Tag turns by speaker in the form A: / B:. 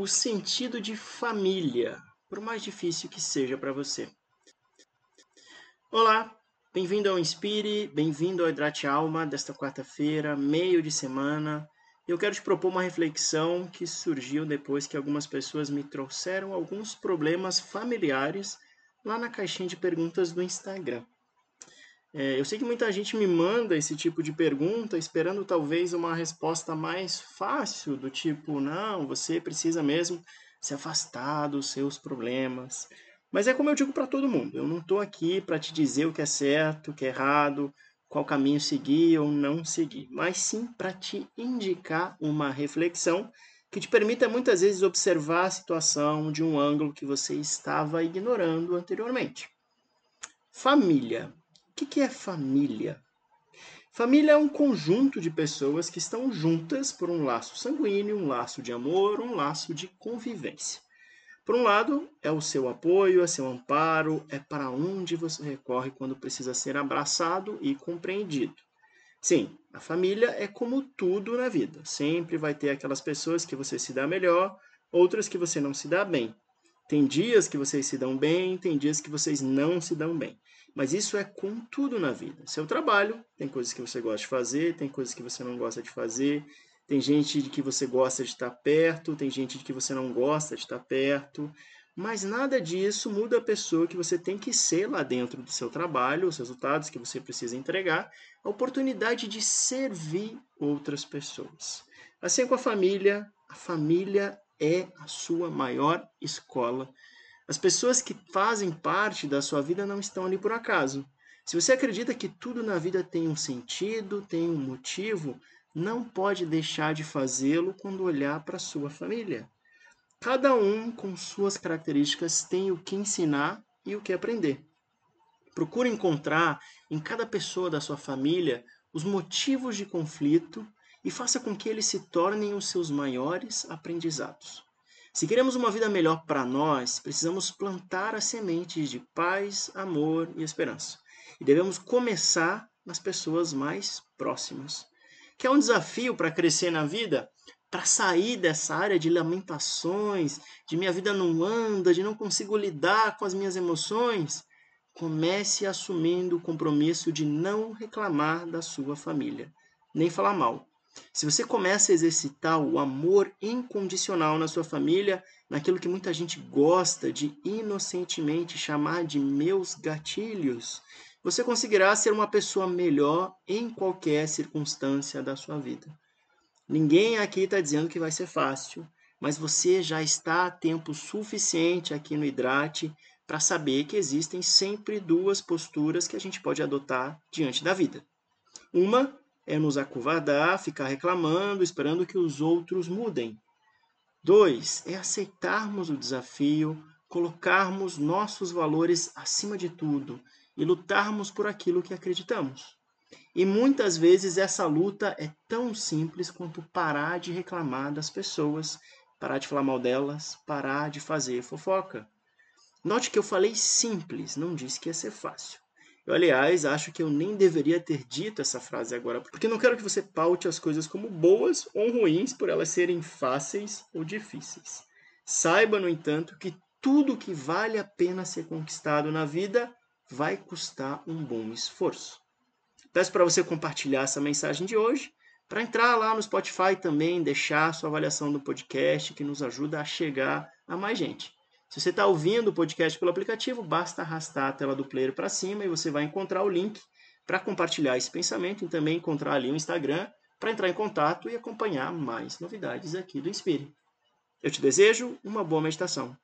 A: o sentido de família, por mais difícil que seja para você. Olá, bem-vindo ao Inspire, bem-vindo ao Hidrate Alma desta quarta-feira, meio de semana. Eu quero te propor uma reflexão que surgiu depois que algumas pessoas me trouxeram alguns problemas familiares lá na caixinha de perguntas do Instagram. É, eu sei que muita gente me manda esse tipo de pergunta esperando talvez uma resposta mais fácil, do tipo, não, você precisa mesmo se afastar dos seus problemas. Mas é como eu digo para todo mundo, eu não estou aqui para te dizer o que é certo, o que é errado, qual caminho seguir ou não seguir, mas sim para te indicar uma reflexão que te permita muitas vezes observar a situação de um ângulo que você estava ignorando anteriormente. Família. O que é família? Família é um conjunto de pessoas que estão juntas por um laço sanguíneo, um laço de amor, um laço de convivência. Por um lado, é o seu apoio, é seu amparo, é para onde você recorre quando precisa ser abraçado e compreendido. Sim, a família é como tudo na vida. Sempre vai ter aquelas pessoas que você se dá melhor, outras que você não se dá bem. Tem dias que vocês se dão bem, tem dias que vocês não se dão bem. Mas isso é com tudo na vida. Seu trabalho, tem coisas que você gosta de fazer, tem coisas que você não gosta de fazer, tem gente de que você gosta de estar perto, tem gente de que você não gosta de estar perto, mas nada disso muda a pessoa que você tem que ser lá dentro do seu trabalho, os resultados que você precisa entregar, a oportunidade de servir outras pessoas. Assim com a família, a família é a sua maior escola. As pessoas que fazem parte da sua vida não estão ali por acaso. Se você acredita que tudo na vida tem um sentido, tem um motivo, não pode deixar de fazê-lo quando olhar para sua família. Cada um, com suas características, tem o que ensinar e o que aprender. Procure encontrar em cada pessoa da sua família os motivos de conflito e faça com que eles se tornem os seus maiores aprendizados. Se queremos uma vida melhor para nós, precisamos plantar as sementes de paz, amor e esperança. E devemos começar nas pessoas mais próximas que é um desafio para crescer na vida, para sair dessa área de lamentações, de minha vida não anda, de não consigo lidar com as minhas emoções, comece assumindo o compromisso de não reclamar da sua família, nem falar mal. Se você começa a exercitar o amor incondicional na sua família, naquilo que muita gente gosta de inocentemente chamar de meus gatilhos, você conseguirá ser uma pessoa melhor em qualquer circunstância da sua vida. Ninguém aqui está dizendo que vai ser fácil, mas você já está a tempo suficiente aqui no Hidrate para saber que existem sempre duas posturas que a gente pode adotar diante da vida. Uma é nos acovardar, ficar reclamando, esperando que os outros mudem. Dois é aceitarmos o desafio, colocarmos nossos valores acima de tudo e lutarmos por aquilo que acreditamos. E muitas vezes essa luta é tão simples quanto parar de reclamar das pessoas, parar de falar mal delas, parar de fazer fofoca. Note que eu falei simples, não disse que ia ser fácil. Eu, aliás, acho que eu nem deveria ter dito essa frase agora, porque não quero que você paute as coisas como boas ou ruins por elas serem fáceis ou difíceis. Saiba, no entanto, que tudo que vale a pena ser conquistado na vida vai custar um bom esforço. Peço para você compartilhar essa mensagem de hoje, para entrar lá no Spotify também, deixar sua avaliação do podcast, que nos ajuda a chegar a mais gente. Se você está ouvindo o podcast pelo aplicativo, basta arrastar a tela do player para cima e você vai encontrar o link para compartilhar esse pensamento e também encontrar ali o Instagram para entrar em contato e acompanhar mais novidades aqui do Inspire. Eu te desejo uma boa meditação.